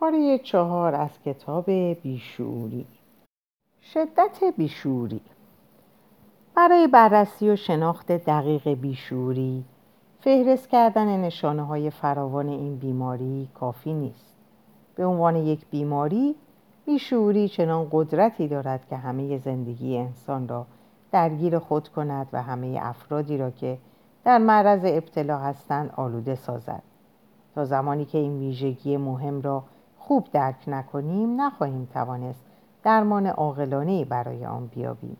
پاره چهار از کتاب بیشوری. شدت بیشوری. برای بررسی و شناخت دقیق بیشوری فهرست کردن نشانه های فراوان این بیماری کافی نیست. به عنوان یک بیماری بیشوری چنان قدرتی دارد که همه زندگی انسان را درگیر خود کند و همه افرادی را که در معرض ابتلا هستند آلوده سازد. تا زمانی که این ویژگی مهم را خوب درک نکنیم نخواهیم توانست درمان عاقلانه برای آن بیابیم.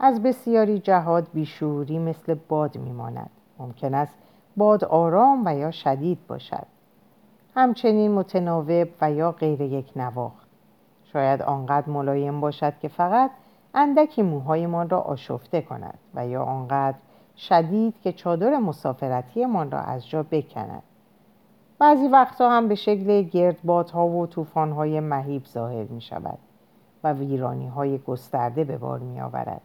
از بسیاری جهات بیشوری مثل باد میماند. ممکن است باد آرام و یا شدید باشد. همچنین متناوب و یا غیر یک نواخت. شاید آنقدر ملایم باشد که فقط اندکی موهایمان را آشفته کند و یا آنقدر شدید که چادر مسافرتیمان را از جا بکند. بعضی وقتها هم به شکل گردبادها و طوفانهای مهیب ظاهر می شود و ویرانی های گسترده به بار می آورد.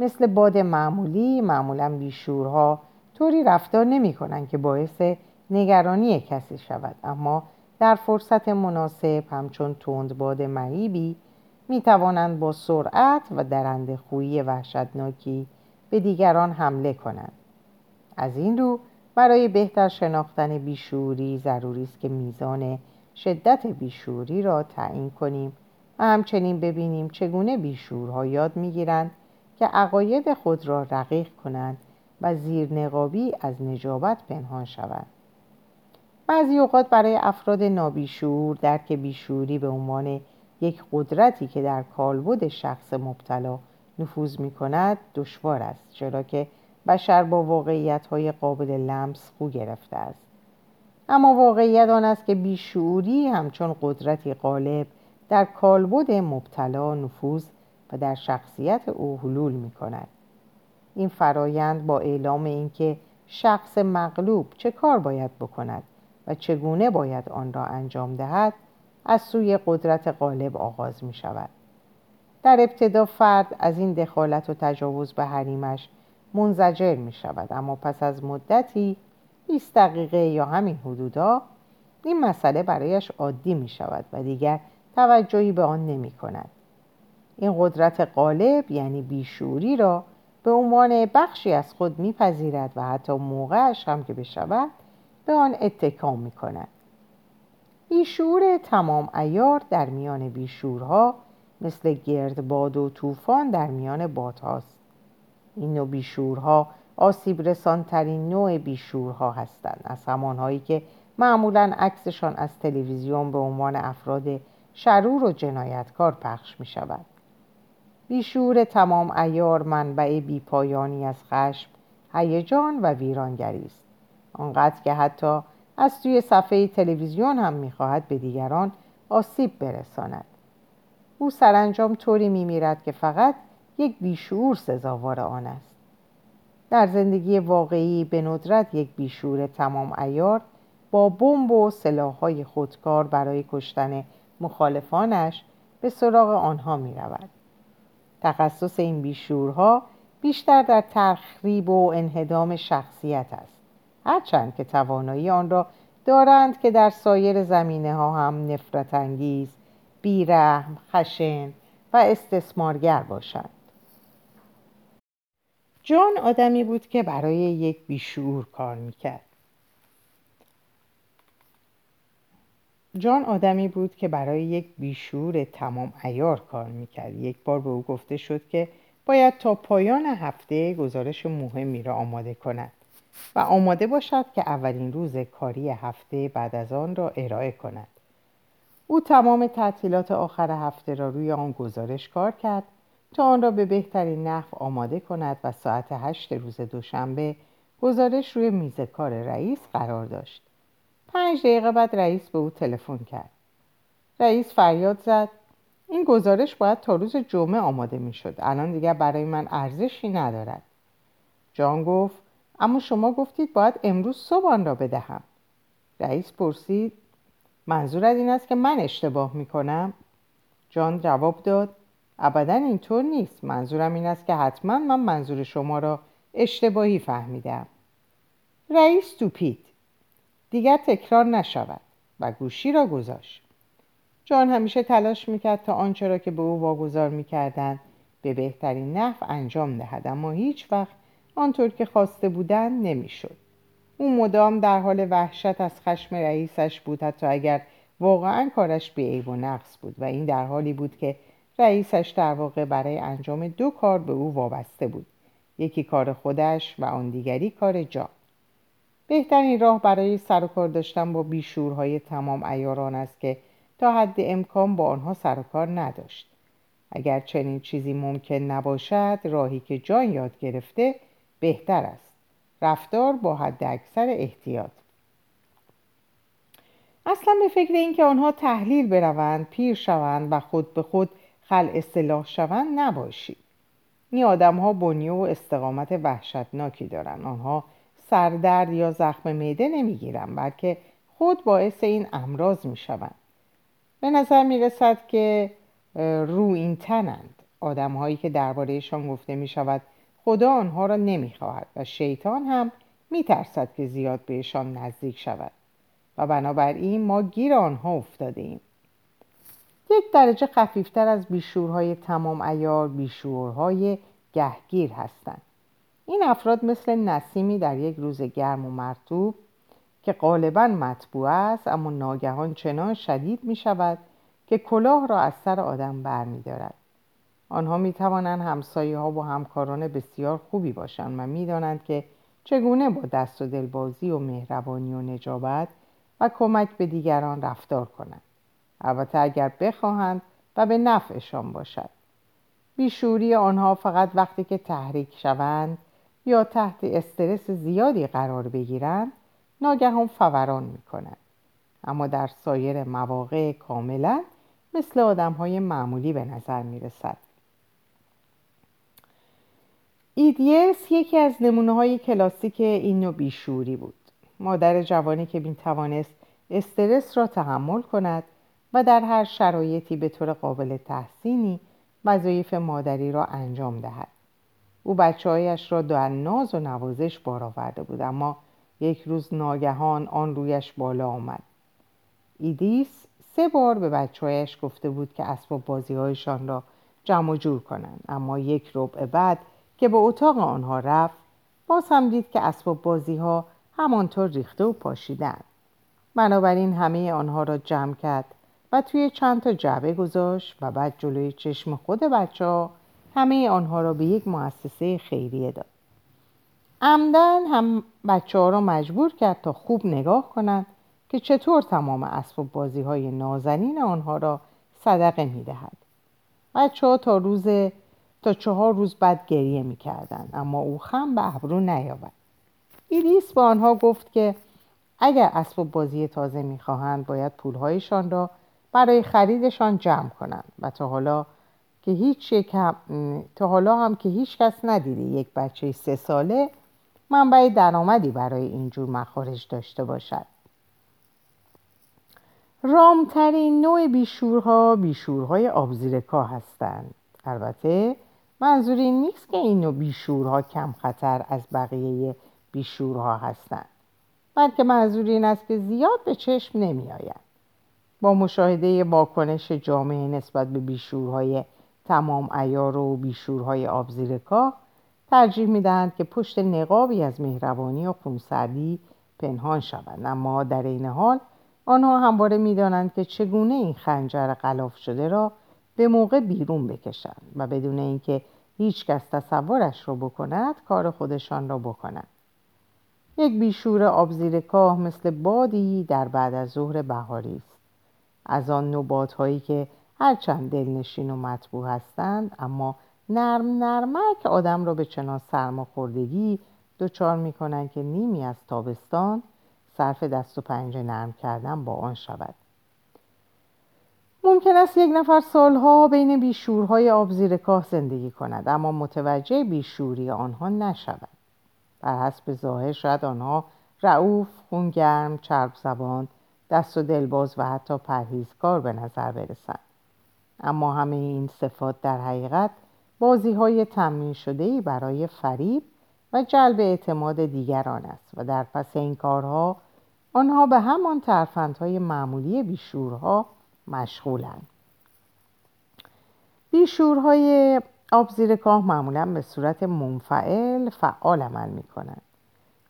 مثل باد معمولی معمولا بیشورها طوری رفتار نمی کنند که باعث نگرانی کسی شود اما در فرصت مناسب همچون تند باد مهیبی می توانند با سرعت و درنده خویی وحشتناکی به دیگران حمله کنند از این رو برای بهتر شناختن بیشوری ضروری است که میزان شدت بیشوری را تعیین کنیم و همچنین ببینیم چگونه بیشورها یاد می‌گیرند که عقاید خود را رقیق کنند و زیر نقابی از نجابت پنهان شوند. بعضی اوقات برای افراد نابیشور درک بیشوری به عنوان یک قدرتی که در کالبد شخص مبتلا نفوذ می کند دشوار است چرا که بشر با واقعیت های قابل لمس خو گرفته است. اما واقعیت آن است که بیشعوری همچون قدرتی غالب در کالبد مبتلا نفوذ و در شخصیت او حلول می کند این فرایند با اعلام اینکه شخص مغلوب چه کار باید بکند و چگونه باید آن را انجام دهد از سوی قدرت غالب آغاز می شود در ابتدا فرد از این دخالت و تجاوز به حریمش منزجر می شود اما پس از مدتی 20 دقیقه یا همین حدودا این مسئله برایش عادی می شود و دیگر توجهی به آن نمی کند این قدرت غالب یعنی بیشوری را به عنوان بخشی از خود میپذیرد و حتی موقعش هم که بشود به آن اتکا می کند بیشور تمام ایار در میان بیشورها مثل گردباد و طوفان در میان بادهاست. این نوع بیشورها آسیب رسانترین نوع بیشورها هستند. از همانهایی که معمولا عکسشان از تلویزیون به عنوان افراد شرور و جنایتکار پخش می شود بیشور تمام ایار منبع بیپایانی از خشم هیجان و ویرانگری است. آنقدر که حتی از توی صفحه تلویزیون هم می‌خواهد به دیگران آسیب برساند. او سرانجام طوری میمیرد که فقط یک بیشعور سزاوار آن است در زندگی واقعی به ندرت یک بیشور تمام ایار با بمب و سلاحهای خودکار برای کشتن مخالفانش به سراغ آنها می رود. تخصص این بیشورها بیشتر در تخریب و انهدام شخصیت است هرچند که توانایی آن را دارند که در سایر زمینه ها هم نفرت انگیز، بیرحم، خشن و استثمارگر باشند. جان آدمی بود که برای یک بیشعور کار می‌کرد. جان آدمی بود که برای یک بیشور تمام ایار کار می‌کرد. یک بار به او گفته شد که باید تا پایان هفته گزارش مهمی را آماده کند. و آماده باشد که اولین روز کاری هفته بعد از آن را ارائه کند او تمام تعطیلات آخر هفته را روی آن گزارش کار کرد تا آن را به بهترین نحو آماده کند و ساعت هشت روز دوشنبه گزارش روی میز کار رئیس قرار داشت. پنج دقیقه بعد رئیس به او تلفن کرد. رئیس فریاد زد. این گزارش باید تا روز جمعه آماده می شد الان دیگر برای من ارزشی ندارد. جان گفت اما شما گفتید باید امروز صبح آن را بدهم. رئیس پرسید منظورت این است که من اشتباه می کنم؟ جان جواب داد. ابدا اینطور نیست. منظورم این است که حتما من منظور شما را اشتباهی فهمیدم. رئیس توپید دیگر تکرار نشود و گوشی را گذاشت. جان همیشه تلاش می‌کرد تا آنچه را که به او واگذار می‌کردند به بهترین نحو انجام دهد اما هیچ وقت آنطور که خواسته بودند نمی‌شد. او مدام در حال وحشت از خشم رئیسش بود حتی اگر واقعا کارش به عیب و نقص بود و این در حالی بود که رئیسش در واقع برای انجام دو کار به او وابسته بود. یکی کار خودش و آن دیگری کار جان بهترین راه برای سر و کار داشتن با بیشورهای تمام ایاران است که تا حد امکان با آنها سر و کار نداشت. اگر چنین چیزی ممکن نباشد راهی که جان یاد گرفته بهتر است. رفتار با حد اکثر احتیاط. اصلا به فکر اینکه آنها تحلیل بروند پیر شوند و خود به خود خل اصلاح شوند نباشید. این آدم ها بنیه و استقامت وحشتناکی دارند آنها سردرد یا زخم معده نمی‌گیرند بلکه خود باعث این امراض می‌شوند. به نظر می رسد که رو این تنند آدم هایی که دربارهشان گفته می شود خدا آنها را نمی خواهد و شیطان هم می ترسد که زیاد بهشان نزدیک شود. و بنابراین ما گیر آنها افتاده ایم. یک درجه خفیفتر از بیشورهای تمام ایار بیشورهای گهگیر هستند این افراد مثل نسیمی در یک روز گرم و مرتوب که غالبا مطبوع است اما ناگهان چنان شدید می شود که کلاه را از سر آدم بر می دارد. آنها می توانند همسایه ها و همکاران بسیار خوبی باشند و می دانند که چگونه با دست و دلبازی و مهربانی و نجابت و کمک به دیگران رفتار کنند. البته اگر بخواهند و به نفعشان باشد. بیشوری آنها فقط وقتی که تحریک شوند یا تحت استرس زیادی قرار بگیرند ناگهان فوران می کنند. اما در سایر مواقع کاملا مثل آدم های معمولی به نظر می رسد. ایدیس یکی از نمونه های کلاسیک این نوع بیشوری بود. مادر جوانی که می توانست استرس را تحمل کند و در هر شرایطی به طور قابل تحسینی وظایف مادری را انجام دهد. او بچه را در ناز و نوازش بار آورده بود اما یک روز ناگهان آن رویش بالا آمد ایدیس سه بار به بچههایش گفته بود که اسباب بازی هایشان را جمع جور کنند اما یک ربع بعد که به اتاق آنها رفت باز هم دید که اسباب بازی ها همانطور ریخته و پاشیدند بنابراین همه آنها را جمع کرد و توی چند تا جعبه گذاشت و بعد جلوی چشم خود بچه ها همه آنها را به یک مؤسسه خیریه داد عمدن هم بچه ها را مجبور کرد تا خوب نگاه کنند که چطور تمام اسباب بازی های نازنین آنها را صدقه می دهد. بچه ها تا روز تا چهار روز بعد گریه می کردن. اما او خم به ابرو نیاورد. ایریس با آنها گفت که اگر اسباب بازی تازه می خواهند باید پولهایشان را برای خریدشان جمع کنند و تا حالا که هیچ هم... تا حالا هم که هیچ کس ندیده یک بچه سه ساله منبع درآمدی برای اینجور مخارج داشته باشد. رامترین نوع بیشورها بیشورهای آبزیرکا هستند. البته منظور این نیست که این نوع بیشورها کم خطر از بقیه بیشورها هستند. بلکه منظور این است که زیاد به چشم نمی آید. با مشاهده واکنش جامعه نسبت به بیشورهای تمام ایار و بیشورهای آبزیرکا ترجیح می‌دهند که پشت نقابی از مهربانی و خونسردی پنهان شوند. اما در این حال آنها همواره می‌دانند که چگونه این خنجر غلاف شده را به موقع بیرون بکشند و بدون اینکه هیچ کس تصورش را بکند کار خودشان را بکنند. یک بیشور آبزیرکاه مثل بادی در بعد از ظهر بهاری است. از آن نوبات هایی که هرچند دلنشین و مطبوع هستند اما نرم نرمک آدم را به چنان سرماخوردگی دچار می‌کنند که نیمی از تابستان صرف دست و پنجه نرم کردن با آن شود. ممکن است یک نفر سالها بین بیشورهای آب زیر کاه زندگی کند اما متوجه بیشوری آنها نشود. بر حسب ظاهر شاید آنها رعوف، خونگرم، چرب زبان، دست و دلباز و حتی پرهیزکار به نظر برسند اما همه این صفات در حقیقت بازی های تمرین شده ای برای فریب و جلب اعتماد دیگران است و در پس این کارها آنها به همان ترفندهای معمولی بیشورها مشغولند بیشورهای آب زیر کاه معمولا به صورت منفعل فعال عمل می کنند.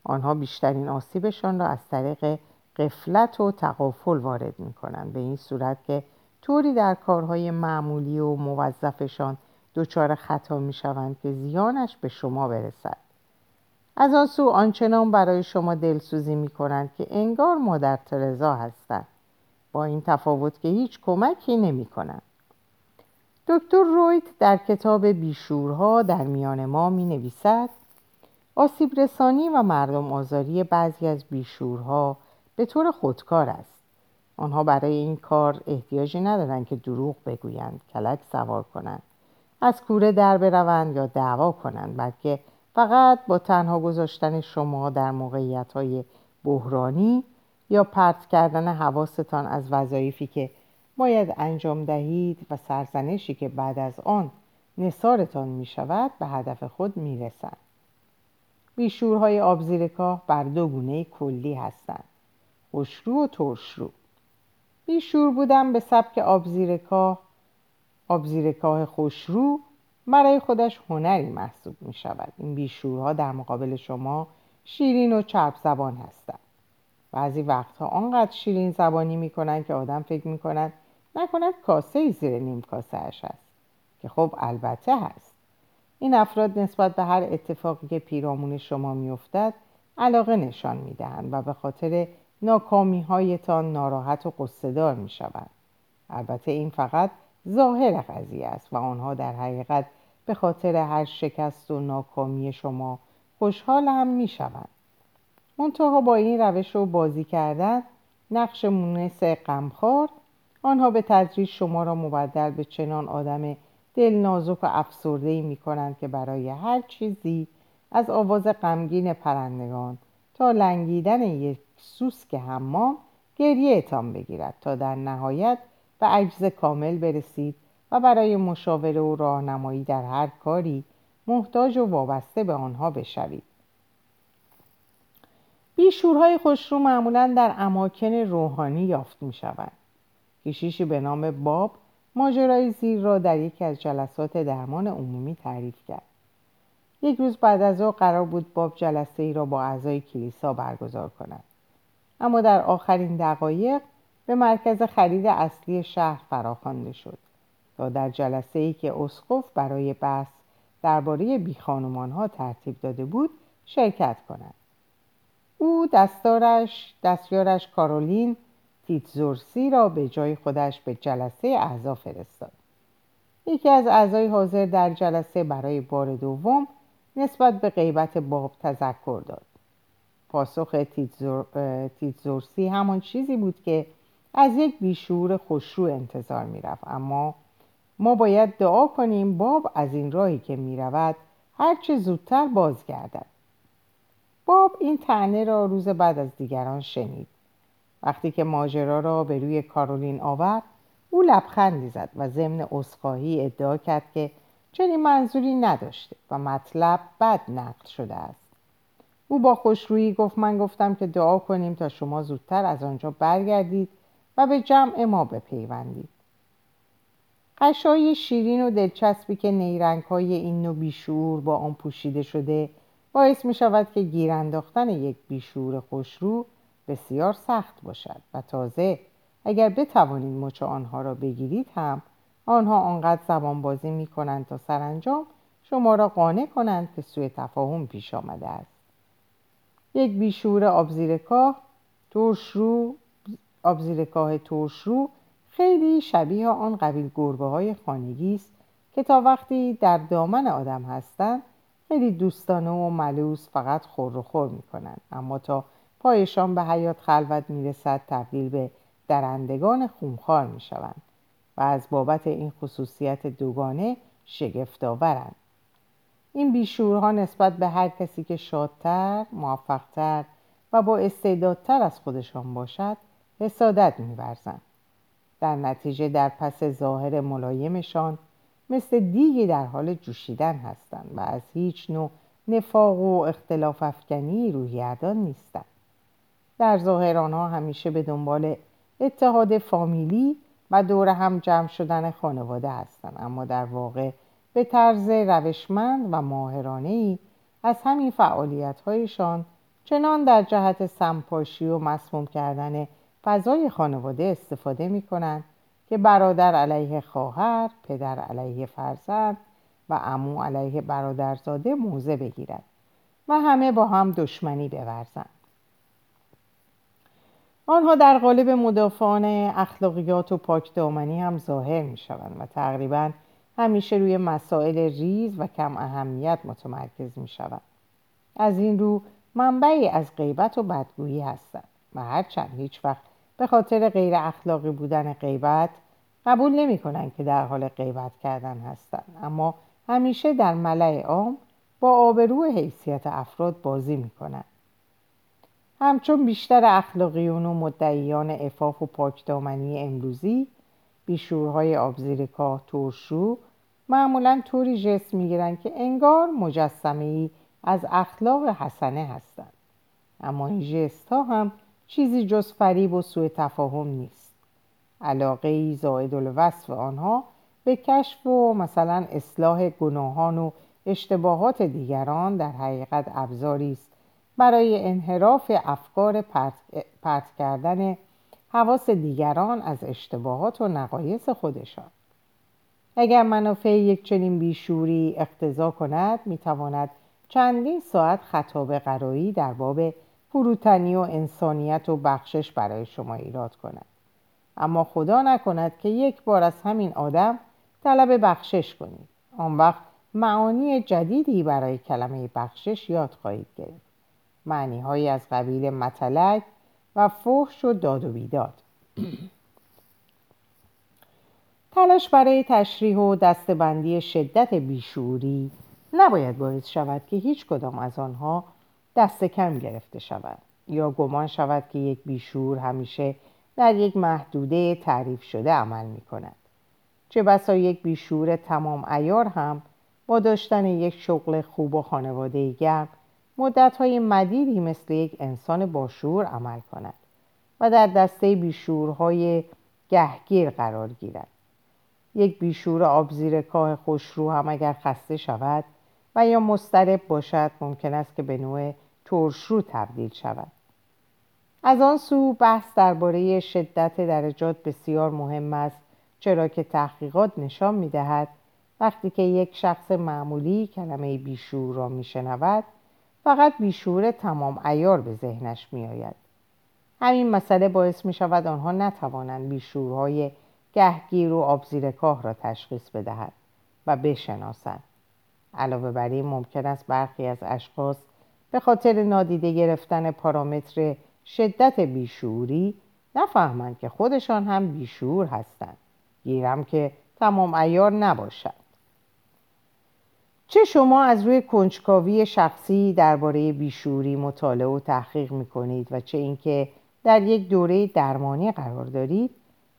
آنها بیشترین آسیبشان را از طریق قفلت و تقافل وارد می کنند به این صورت که طوری در کارهای معمولی و موظفشان دچار خطا می شوند که زیانش به شما برسد. از آن سو آنچنان برای شما دلسوزی می کنند که انگار مادر ترزا هستند. با این تفاوت که هیچ کمکی نمی کنند دکتر رویت در کتاب بیشورها در میان ما می نویسد آسیب رسانی و مردم آزاری بعضی از بیشورها به طور خودکار است آنها برای این کار احتیاجی ندارند که دروغ بگویند کلک سوار کنند از کوره در بروند یا دعوا کنند بلکه فقط با تنها گذاشتن شما در موقعیت های بحرانی یا پرت کردن حواستان از وظایفی که باید انجام دهید و سرزنشی که بعد از آن نصارتان می شود به هدف خود می رسند. بیشورهای آبزیرکاه بر دو گونه کلی هستند. خوشرو و ترشرو. بیشور بودن به سبک آبزیرکاه آبزیرکاه خوشرو برای خودش هنری محسوب می شود. این بیشورها در مقابل شما شیرین و چرب زبان هستند. بعضی وقتها آنقدر شیرین زبانی می کنند که آدم فکر می کند نکند کاسه زیر نیم کاسه اش هست. که خب البته هست. این افراد نسبت به هر اتفاقی که پیرامون شما میافتد علاقه نشان می دهند و به خاطر ناکامی هایتان ناراحت و قصدار می شوند. البته این فقط ظاهر قضیه است و آنها در حقیقت به خاطر هر شکست و ناکامی شما خوشحال هم می شوند. منتها با این روش رو بازی کردن نقش مونس غمخوار آنها به تدریج شما را مبدل به چنان آدم دل نازک و افسرده می کنند که برای هر چیزی از آواز غمگین پرندگان تا لنگیدن یک سوسک حمام گریه اتان بگیرد تا در نهایت به عجز کامل برسید و برای مشاوره و راهنمایی در هر کاری محتاج و وابسته به آنها بشوید بیشورهای خوشرو معمولا در اماکن روحانی یافت می شوند. کشیشی به نام باب ماجرای زیر را در یکی از جلسات درمان عمومی تعریف کرد. یک روز بعد از او قرار بود باب جلسه ای را با اعضای کلیسا برگزار کند. اما در آخرین دقایق به مرکز خرید اصلی شهر فراخوانده شد تا در جلسه ای که اسقف برای بحث درباره بیخانمان ها ترتیب داده بود شرکت کند. او دستارش دستیارش کارولین تیتزورسی را به جای خودش به جلسه اعضا فرستاد. یکی از اعضای حاضر در جلسه برای بار دوم نسبت به غیبت باب تذکر داد. پاسخ تیتزور، تیتزورسی همان چیزی بود که از یک بیشور خوشرو انتظار می‌رفت. اما ما باید دعا کنیم باب از این راهی که می‌رود هرچه زودتر بازگردد. باب این تنه را روز بعد از دیگران شنید. وقتی که ماجرا را به روی کارولین آورد او لبخندی زد و ضمن اسخاهی ادعا کرد که چنین منظوری نداشته و مطلب بد نقل شده است. او با خوشرویی گفت من گفتم که دعا کنیم تا شما زودتر از آنجا برگردید و به جمع ما بپیوندید. قشای شیرین و دلچسبی که نیرنگ های این نوع بیشور با آن پوشیده شده باعث می شود که گیر انداختن یک بیشور خوشرو بسیار سخت باشد و تازه اگر بتوانید مچ آنها را بگیرید هم آنها آنقدر زبان بازی می کنند تا سرانجام شما را قانع کنند که سوء تفاهم پیش آمده است. یک بیشور آبزیرکاه ترشرو آبزیرکاه ترشرو خیلی شبیه آن قبیل گربه های خانگی است که تا وقتی در دامن آدم هستند خیلی دوستانه و ملوس فقط خور و خور می کنند اما تا پایشان به حیات خلوت می رسد تبدیل به درندگان خونخوار می شوند و از بابت این خصوصیت دوگانه شگفتآورند. این بیشورها نسبت به هر کسی که شادتر، موفقتر و با استعدادتر از خودشان باشد حسادت میورزند. در نتیجه در پس ظاهر ملایمشان مثل دیگی در حال جوشیدن هستند و از هیچ نوع نفاق و اختلاف افکنی رویردان نیستند. در ظاهر آنها همیشه به دنبال اتحاد فامیلی و دور هم جمع شدن خانواده هستند اما در واقع به طرز روشمند و ماهرانه ای از همین فعالیت هایشان چنان در جهت سمپاشی و مسموم کردن فضای خانواده استفاده می کنند که برادر علیه خواهر، پدر علیه فرزند و امو علیه برادرزاده موزه بگیرد و همه با هم دشمنی بورزند. آنها در قالب مدافعان اخلاقیات و پاکدامنی هم ظاهر می شوند و تقریبا همیشه روی مسائل ریز و کم اهمیت متمرکز می شوند. از این رو منبعی از غیبت و بدگویی هستند و هرچند هیچ وقت به خاطر غیر اخلاقی بودن غیبت قبول نمی کنند که در حال غیبت کردن هستند اما همیشه در ملع عام با آبرو حیثیت افراد بازی می کنند همچون بیشتر اخلاقیون و مدعیان افاف و پاکدامنی امروزی بیشورهای آبزیر کاه ترشو معمولا طوری جست می‌گیرند که انگار مجسمه ای از اخلاق حسنه هستند اما این جست ها هم چیزی جز فریب و سوء تفاهم نیست. علاقه ای زائد الوصف آنها به کشف و مثلا اصلاح گناهان و اشتباهات دیگران در حقیقت ابزاری است. برای انحراف افکار پرت, پرت کردن حواس دیگران از اشتباهات و نقایص خودشان. اگر منافع یک چنین بیشوری اقتضا کند می‌تواند چندین ساعت خطاب قرایی در باب فروتنی و انسانیت و بخشش برای شما ایراد کند. اما خدا نکند که یک بار از همین آدم طلب بخشش کنید. آن وقت معانی جدیدی برای کلمه بخشش یاد خواهید گرفت. معنی هایی از قبیل مطلق و فحش و داد و بیداد. تلاش برای تشریح و دستبندی شدت بیشوری نباید باعث شود که هیچ کدام از آنها دست کم گرفته شود یا گمان شود که یک بیشور همیشه در یک محدوده تعریف شده عمل می کند چه بسا یک بیشور تمام ایار هم با داشتن یک شغل خوب و خانواده گرم مدتهای مدیدی مثل یک انسان باشور عمل کند و در دسته بیشورهای گهگیر قرار گیرد. یک بیشور آبزیر کاه خوشرو هم اگر خسته شود و یا مسترب باشد ممکن است که به نوع ترشرو تبدیل شود از آن سو بحث درباره شدت درجات بسیار مهم است چرا که تحقیقات نشان می دهد وقتی که یک شخص معمولی کلمه بیشور را می شنود فقط بیشور تمام ایار به ذهنش می آید. همین مسئله باعث می شود آنها نتوانند بیشورهای گهگیر و آبزیرکاه را تشخیص بدهد و بشناسند. علاوه بر این ممکن است برخی از اشخاص به خاطر نادیده گرفتن پارامتر شدت بیشوری نفهمند که خودشان هم بیشور هستند. گیرم که تمام ایار نباشد. چه شما از روی کنجکاوی شخصی درباره بیشوری مطالعه و تحقیق می کنید و چه اینکه در یک دوره درمانی قرار دارید؟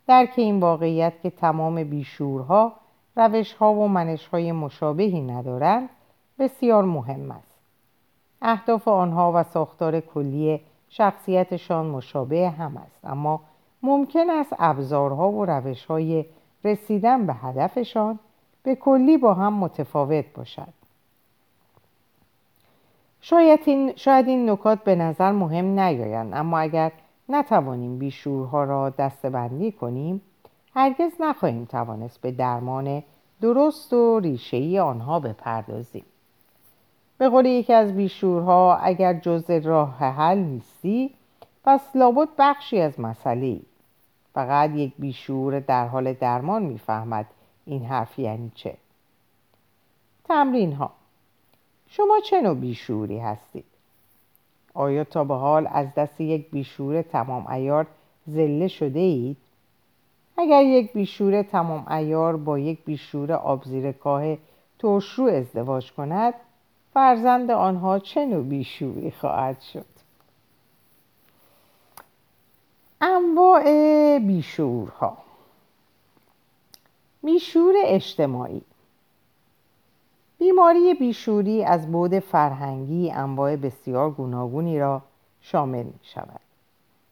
درک این واقعیت که تمام بیشورها روش ها و منش های مشابهی ندارند بسیار مهم است. اهداف آنها و ساختار کلی شخصیتشان مشابه هم است اما ممکن است ابزارها و روش های رسیدن به هدفشان به کلی با هم متفاوت باشد. شاید این, شاید این نکات به نظر مهم نیایند اما اگر نتوانیم بیشورها را دستبندی کنیم هرگز نخواهیم توانست به درمان درست و ریشهای آنها بپردازیم. به قول یکی از بیشورها اگر جز راه حل نیستی پس لابد بخشی از مسئله فقط یک بیشور در حال درمان می‌فهمد این حرف یعنی چه. تمرین ها شما چه نوع بیشوری هستید؟ آیا تا به حال از دست یک بیشور تمام ایار زله شده اید؟ اگر یک بیشور تمام ایار با یک بیشور آبزیرکاه ترشرو ازدواج کند فرزند آنها چه نوع بیشوری خواهد شد؟ انواع بیشورها بیشور اجتماعی بیماری بیشوری از بود فرهنگی انواع بسیار گوناگونی را شامل می شود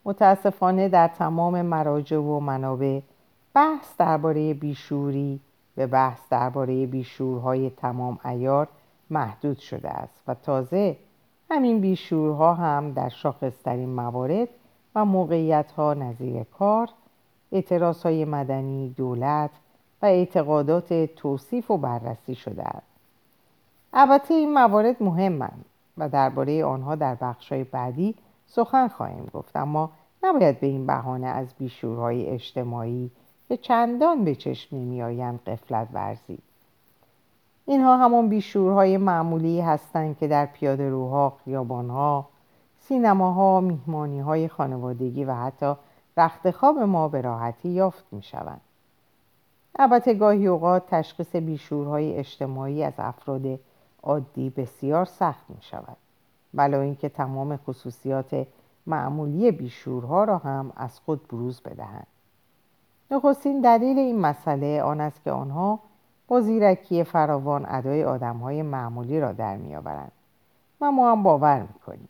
متاسفانه در تمام مراجع و منابع بحث درباره بیشوری به بحث درباره بیشورهای تمام ایار محدود شده است و تازه همین بیشورها هم در شاخصترین موارد و موقعیت ها نظیر کار اعتراض های مدنی دولت و اعتقادات توصیف و بررسی شده البته این موارد مهمند و درباره آنها در بخشهای بعدی سخن خواهیم گفت اما نباید به این بهانه از بیشورهای اجتماعی که چندان به چشم نمیآیند قفلت ورزید اینها همون بیشورهای معمولی هستند که در پیاده روها، خیابانها، سینماها، میهمانیهای خانوادگی و حتی رخت خواب ما به راحتی یافت می شوند. البته گاهی اوقات تشخیص بیشورهای اجتماعی از افراد عادی بسیار سخت می شود. بلا اینکه تمام خصوصیات معمولی بیشورها را هم از خود بروز بدهند. نخستین دلیل این مسئله آن است که آنها با زیرکی فراوان ادای آدمهای معمولی را در میآورند و ما هم باور می‌کنیم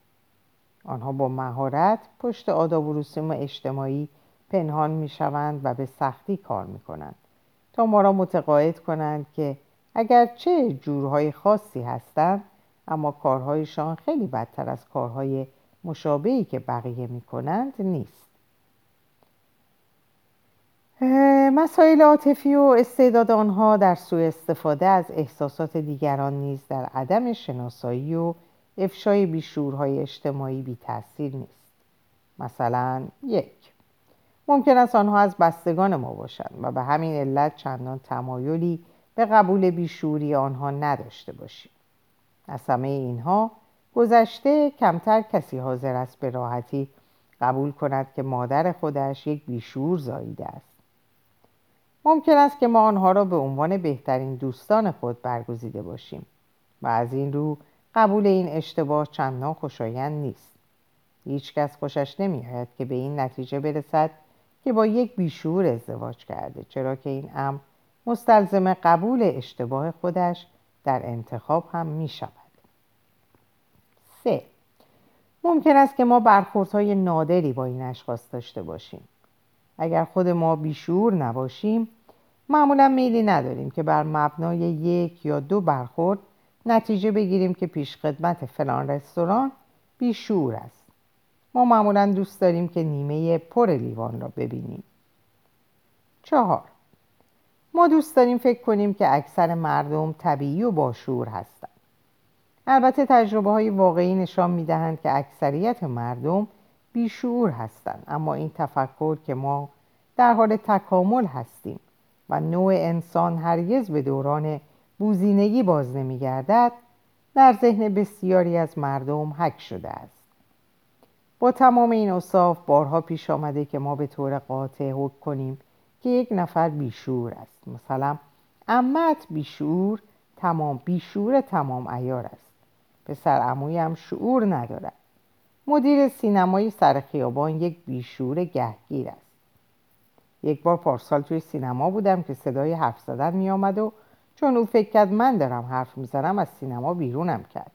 آنها با مهارت پشت آداب و رسوم اجتماعی پنهان می‌شوند و به سختی کار می‌کنند تا ما را متقاعد کنند که اگرچه جورهای خاصی هستند اما کارهایشان خیلی بدتر از کارهای مشابهی که بقیه می‌کنند نیست. مسائل عاطفی و استعداد آنها در سوء استفاده از احساسات دیگران نیز در عدم شناسایی و افشای بیشورهای اجتماعی بی تاثیر نیست. مثلا یک ممکن است آنها از بستگان ما باشند و به همین علت چندان تمایلی به قبول بیشوری آنها نداشته باشیم. از همه اینها گذشته کمتر کسی حاضر است به راحتی قبول کند که مادر خودش یک بیشور زاییده است. ممکن است که ما آنها را به عنوان بهترین دوستان خود برگزیده باشیم و از این رو قبول این اشتباه چندان خوشایند نیست. هیچکس خوشش نمیآید که به این نتیجه برسد که با یک بیشور ازدواج کرده چرا که این امر مستلزم قبول اشتباه خودش در انتخاب هم می شود. سه ممکن است که ما برخوردهای نادری با این اشخاص داشته باشیم. اگر خود ما بیشور نباشیم معمولا میلی نداریم که بر مبنای یک یا دو برخورد نتیجه بگیریم که پیشخدمت فلان رستوران بیشور است. ما معمولا دوست داریم که نیمه پر لیوان را ببینیم. چهار ما دوست داریم فکر کنیم که اکثر مردم طبیعی و باشور هستند البته تجربه های واقعی نشان می دهند که اکثریت مردم بیشعور هستند اما این تفکر که ما در حال تکامل هستیم و نوع انسان هرگز به دوران بوزینگی باز نمی گردد در ذهن بسیاری از مردم حک شده است. با تمام این اصاف بارها پیش آمده که ما به طور قاطع حک کنیم که یک نفر بیشور است. مثلا امت بیشور تمام بیشور تمام ایار است. پسر اموی هم شعور ندارد. مدیر سینمای سر خیابان یک بیشور گهگیر است. یک بار پارسال توی سینما بودم که صدای حرف زدن می آمد و چون او فکر کرد من دارم حرف می‌زنم از سینما بیرونم کرد.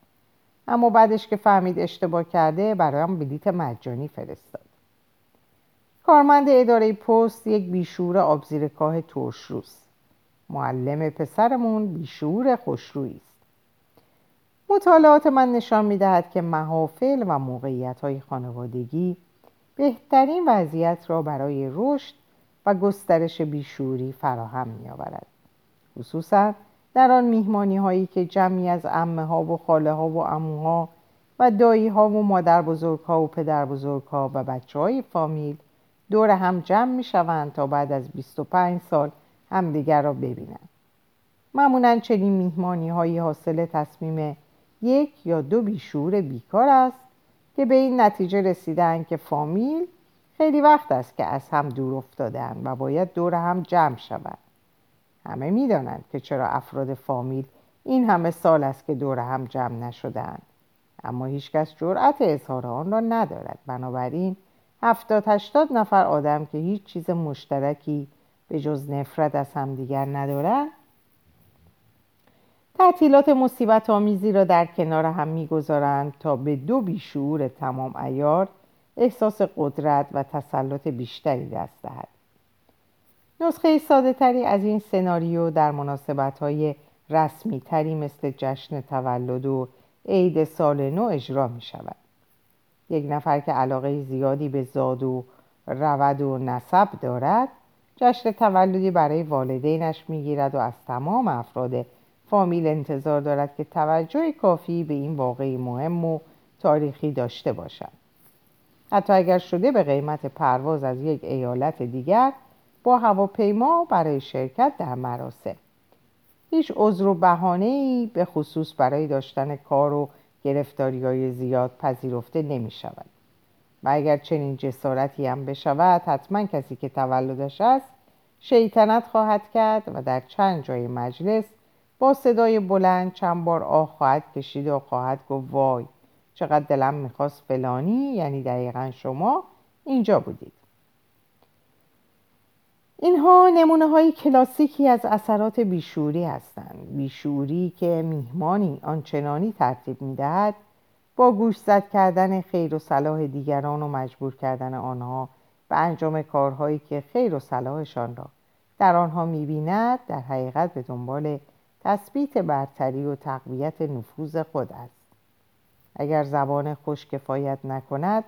اما بعدش که فهمید اشتباه کرده برایم بلیت مجانی فرستاد. کارمند اداره پست یک بیشور آبزیرکاه ترشروست معلم پسرمون بیشور خوشرویی است مطالعات من نشان می‌دهد که محافل و موقعیت های خانوادگی بهترین وضعیت را برای رشد و گسترش بیشوری فراهم می آورد. خصوصا در آن میهمانی هایی که جمعی از امه ها و خاله ها و اموها و دایی ها و مادر بزرگ ها و پدر بزرگ ها و بچه های فامیل دور هم جمع می شوند تا بعد از 25 سال همدیگر را ببینند. معمولا چنین میهمانی هایی حاصل تصمیم یک یا دو بیشور بیکار است که به این نتیجه رسیدن که فامیل خیلی وقت است که از هم دور افتادن و باید دور هم جمع شوند. همه می‌دانند که چرا افراد فامیل این همه سال است که دور هم جمع نشدند اما هیچکس جرأت اظهار آن را ندارد بنابراین هفتاد هشتاد نفر آدم که هیچ چیز مشترکی به جز نفرت از همدیگر ندارند تعطیلات مصیبت آمیزی را در کنار هم می‌گذارند تا به دو بیشعور تمام ایار احساس قدرت و تسلط بیشتری دست دهد. نسخه ساده تری از این سناریو در مناسبت های رسمی تری مثل جشن تولد و عید سال نو اجرا می شود یک نفر که علاقه زیادی به زاد و رود و نسب دارد جشن تولدی برای والدینش می‌گیرد و از تمام افراد فامیل انتظار دارد که توجه کافی به این واقعی مهم و تاریخی داشته باشد حتی اگر شده به قیمت پرواز از یک ایالت دیگر با هواپیما برای شرکت در مراسم. هیچ عذر و بهانه به خصوص برای داشتن کار و گرفتاری های زیاد پذیرفته نمی شود و اگر چنین جسارتی هم بشود حتما کسی که تولدش است شیطنت خواهد کرد و در چند جای مجلس با صدای بلند چند بار آه خواهد کشید و خواهد گفت وای چقدر دلم می‌خواست فلانی یعنی دقیقا شما اینجا بودید. اینها نمونه های کلاسیکی از اثرات بیشوری هستند. بیشوری که میهمانی آنچنانی ترتیب می‌دهد با گوش زد کردن خیر و صلاح دیگران و مجبور کردن آنها به انجام کارهایی که خیر و صلاحشان را در آنها می‌بیند در حقیقت به دنبال تثبیت برتری و تقویت نفوذ خود است. اگر زبان خوش کفایت نکند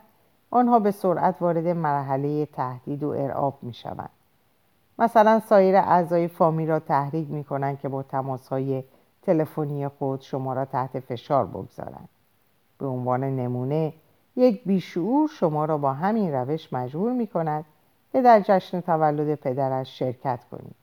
آنها به سرعت وارد مرحله تهدید و ارعاب می شوند مثلا سایر اعضای فامیل را تحریک می کنند که با تماس های تلفنی خود شما را تحت فشار بگذارند. به عنوان نمونه یک بیشعور شما را با همین روش مجبور می کند که در جشن تولد پدرش شرکت کنید.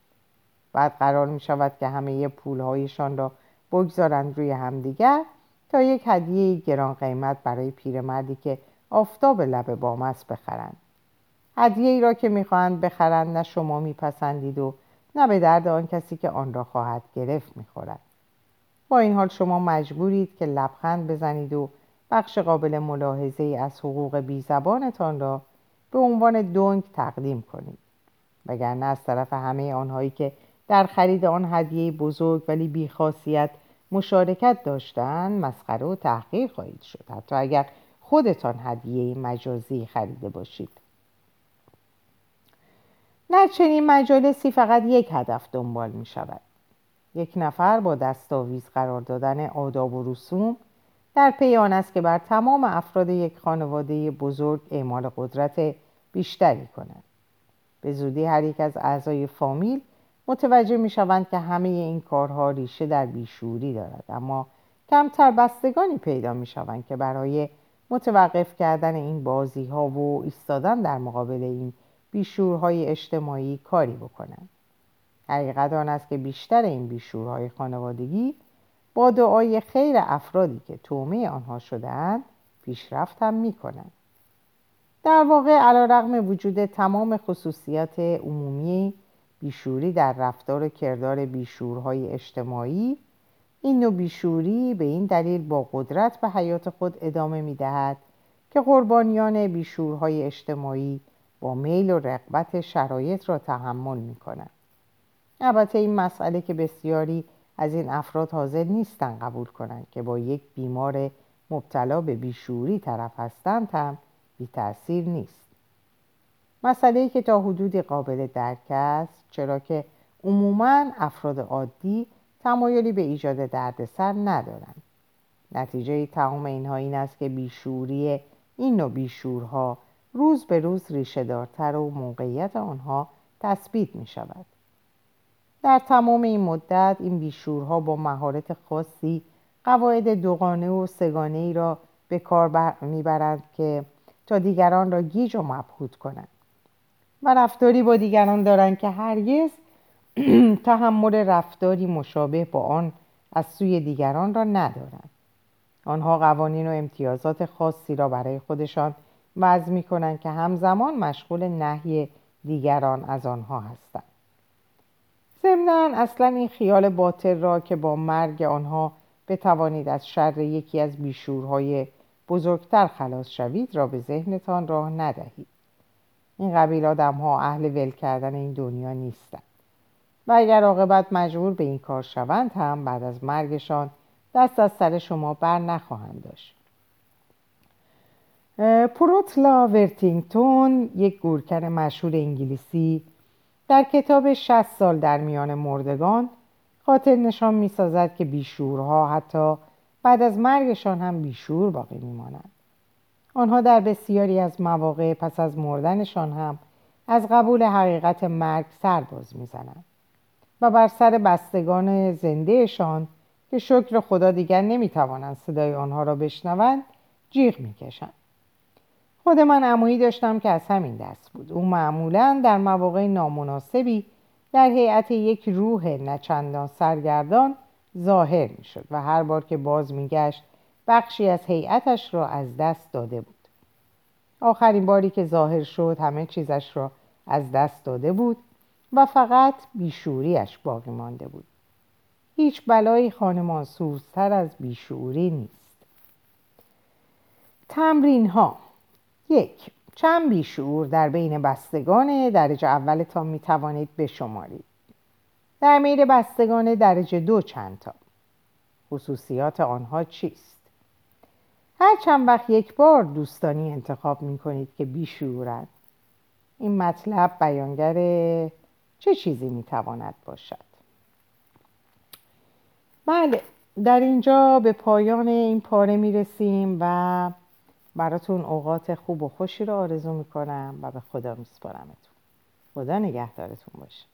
بعد قرار می شود که همه پولهایشان را بگذارند روی همدیگر تا یک هدیه گران قیمت برای پیرمردی که آفتاب لب بام است بخرند. هدیه ای را که می‌خواهند بخرند نه شما میپسندید و نه به درد آن کسی که آن را خواهد گرفت می‌خورد. با این حال شما مجبورید که لبخند بزنید و بخش قابل ملاحظه ای از حقوق بی زبانتان را به عنوان دنگ تقدیم کنید. وگرنه از طرف همه آنهایی که در خرید آن هدیه بزرگ ولی بیخاصیت مشارکت داشتن مسخره و تحقیر خواهید شد. حتی اگر خودتان هدیه مجازی خریده باشید. در چنین مجالسی فقط یک هدف دنبال می شود یک نفر با دستاویز قرار دادن آداب و رسوم در پی آن است که بر تمام افراد یک خانواده بزرگ اعمال قدرت بیشتری کند به زودی هر یک از اعضای فامیل متوجه می شوند که همه این کارها ریشه در بیشوری دارد. اما کمتر بستگانی پیدا می شوند که برای متوقف کردن این بازی ها و ایستادن در مقابل این بیشورهای اجتماعی کاری بکنند حقیقت آن است که بیشتر این بیشورهای خانوادگی با دعای خیر افرادی که تومه آنها شدهاند پیشرفت هم می کنند. در واقع علا رقم وجود تمام خصوصیات عمومی بیشوری در رفتار و کردار بیشورهای اجتماعی این نوع بیشوری به این دلیل با قدرت به حیات خود ادامه می دهد که قربانیان بیشورهای اجتماعی با میل و رقبت شرایط را تحمل می کنند. البته این مسئله که بسیاری از این افراد حاضر نیستند قبول کنند که با یک بیمار مبتلا به بیشوری طرف هستند هم بی تأثیر نیست. مسئله که تا حدودی قابل درک است چرا که عموما افراد عادی تمایلی به ایجاد دردسر ندارند. نتیجه تمام اینها این است که بیشوری این نوع بیشورها روز به روز ریشه دارتر و موقعیت آنها تثبیت می شود. در تمام این مدت این بیشورها با مهارت خاصی قواعد دوگانه و سگانه ای را به کار می‌برند که تا دیگران را گیج و مبهوت کنند و رفتاری با دیگران دارند که هرگز تحمل رفتاری مشابه با آن از سوی دیگران را ندارند آنها قوانین و امتیازات خاصی را برای خودشان وضع می کنند که همزمان مشغول نهی دیگران از آنها هستند. ضمنا اصلا این خیال باطل را که با مرگ آنها بتوانید از شر یکی از بیشورهای بزرگتر خلاص شوید را به ذهنتان راه ندهید. این قبیل آدم ها اهل ول کردن این دنیا نیستند. و اگر عاقبت مجبور به این کار شوند هم بعد از مرگشان دست از سر شما بر نخواهند داشت. پروتلا ورتینگتون یک گورکن مشهور انگلیسی در کتاب 60 سال در میان مردگان خاطر نشان می سازد که بیشورها حتی بعد از مرگشان هم بیشور باقی میمانند. آنها در بسیاری از مواقع پس از مردنشان هم از قبول حقیقت مرگ سر باز می‌زنند و بر سر بستگان زندهشان که شکر خدا دیگر نمی‌توانند صدای آنها را بشنوند جیغ می‌کشند. خود من عمویی داشتم که از همین دست بود. او معمولا در مواقع نامناسبی در هیئت یک روح نچندان سرگردان ظاهر می‌شد و هر بار که باز میگشت بخشی از هیئتش را از دست داده بود. آخرین باری که ظاهر شد همه چیزش را از دست داده بود و فقط بیشوریش باقی مانده بود. هیچ بلایی خانمان سوزتر از بیشوری نیست. تمرین ها یک چند بیشعور در بین بستگان درجه اولتان می توانید بشمارید. در میل بستگان درجه دو چند تا. خصوصیات آنها چیست؟ هر چند وقت یک بار دوستانی انتخاب می کنید که بیشعورند. این مطلب بیانگر چه چیزی می تواند باشد؟ بله در اینجا به پایان این پاره می رسیم و براتون اوقات خوب و خوشی رو آرزو می‌کنم و به خدا میسپارمتون. خدا نگهدارتون باشه.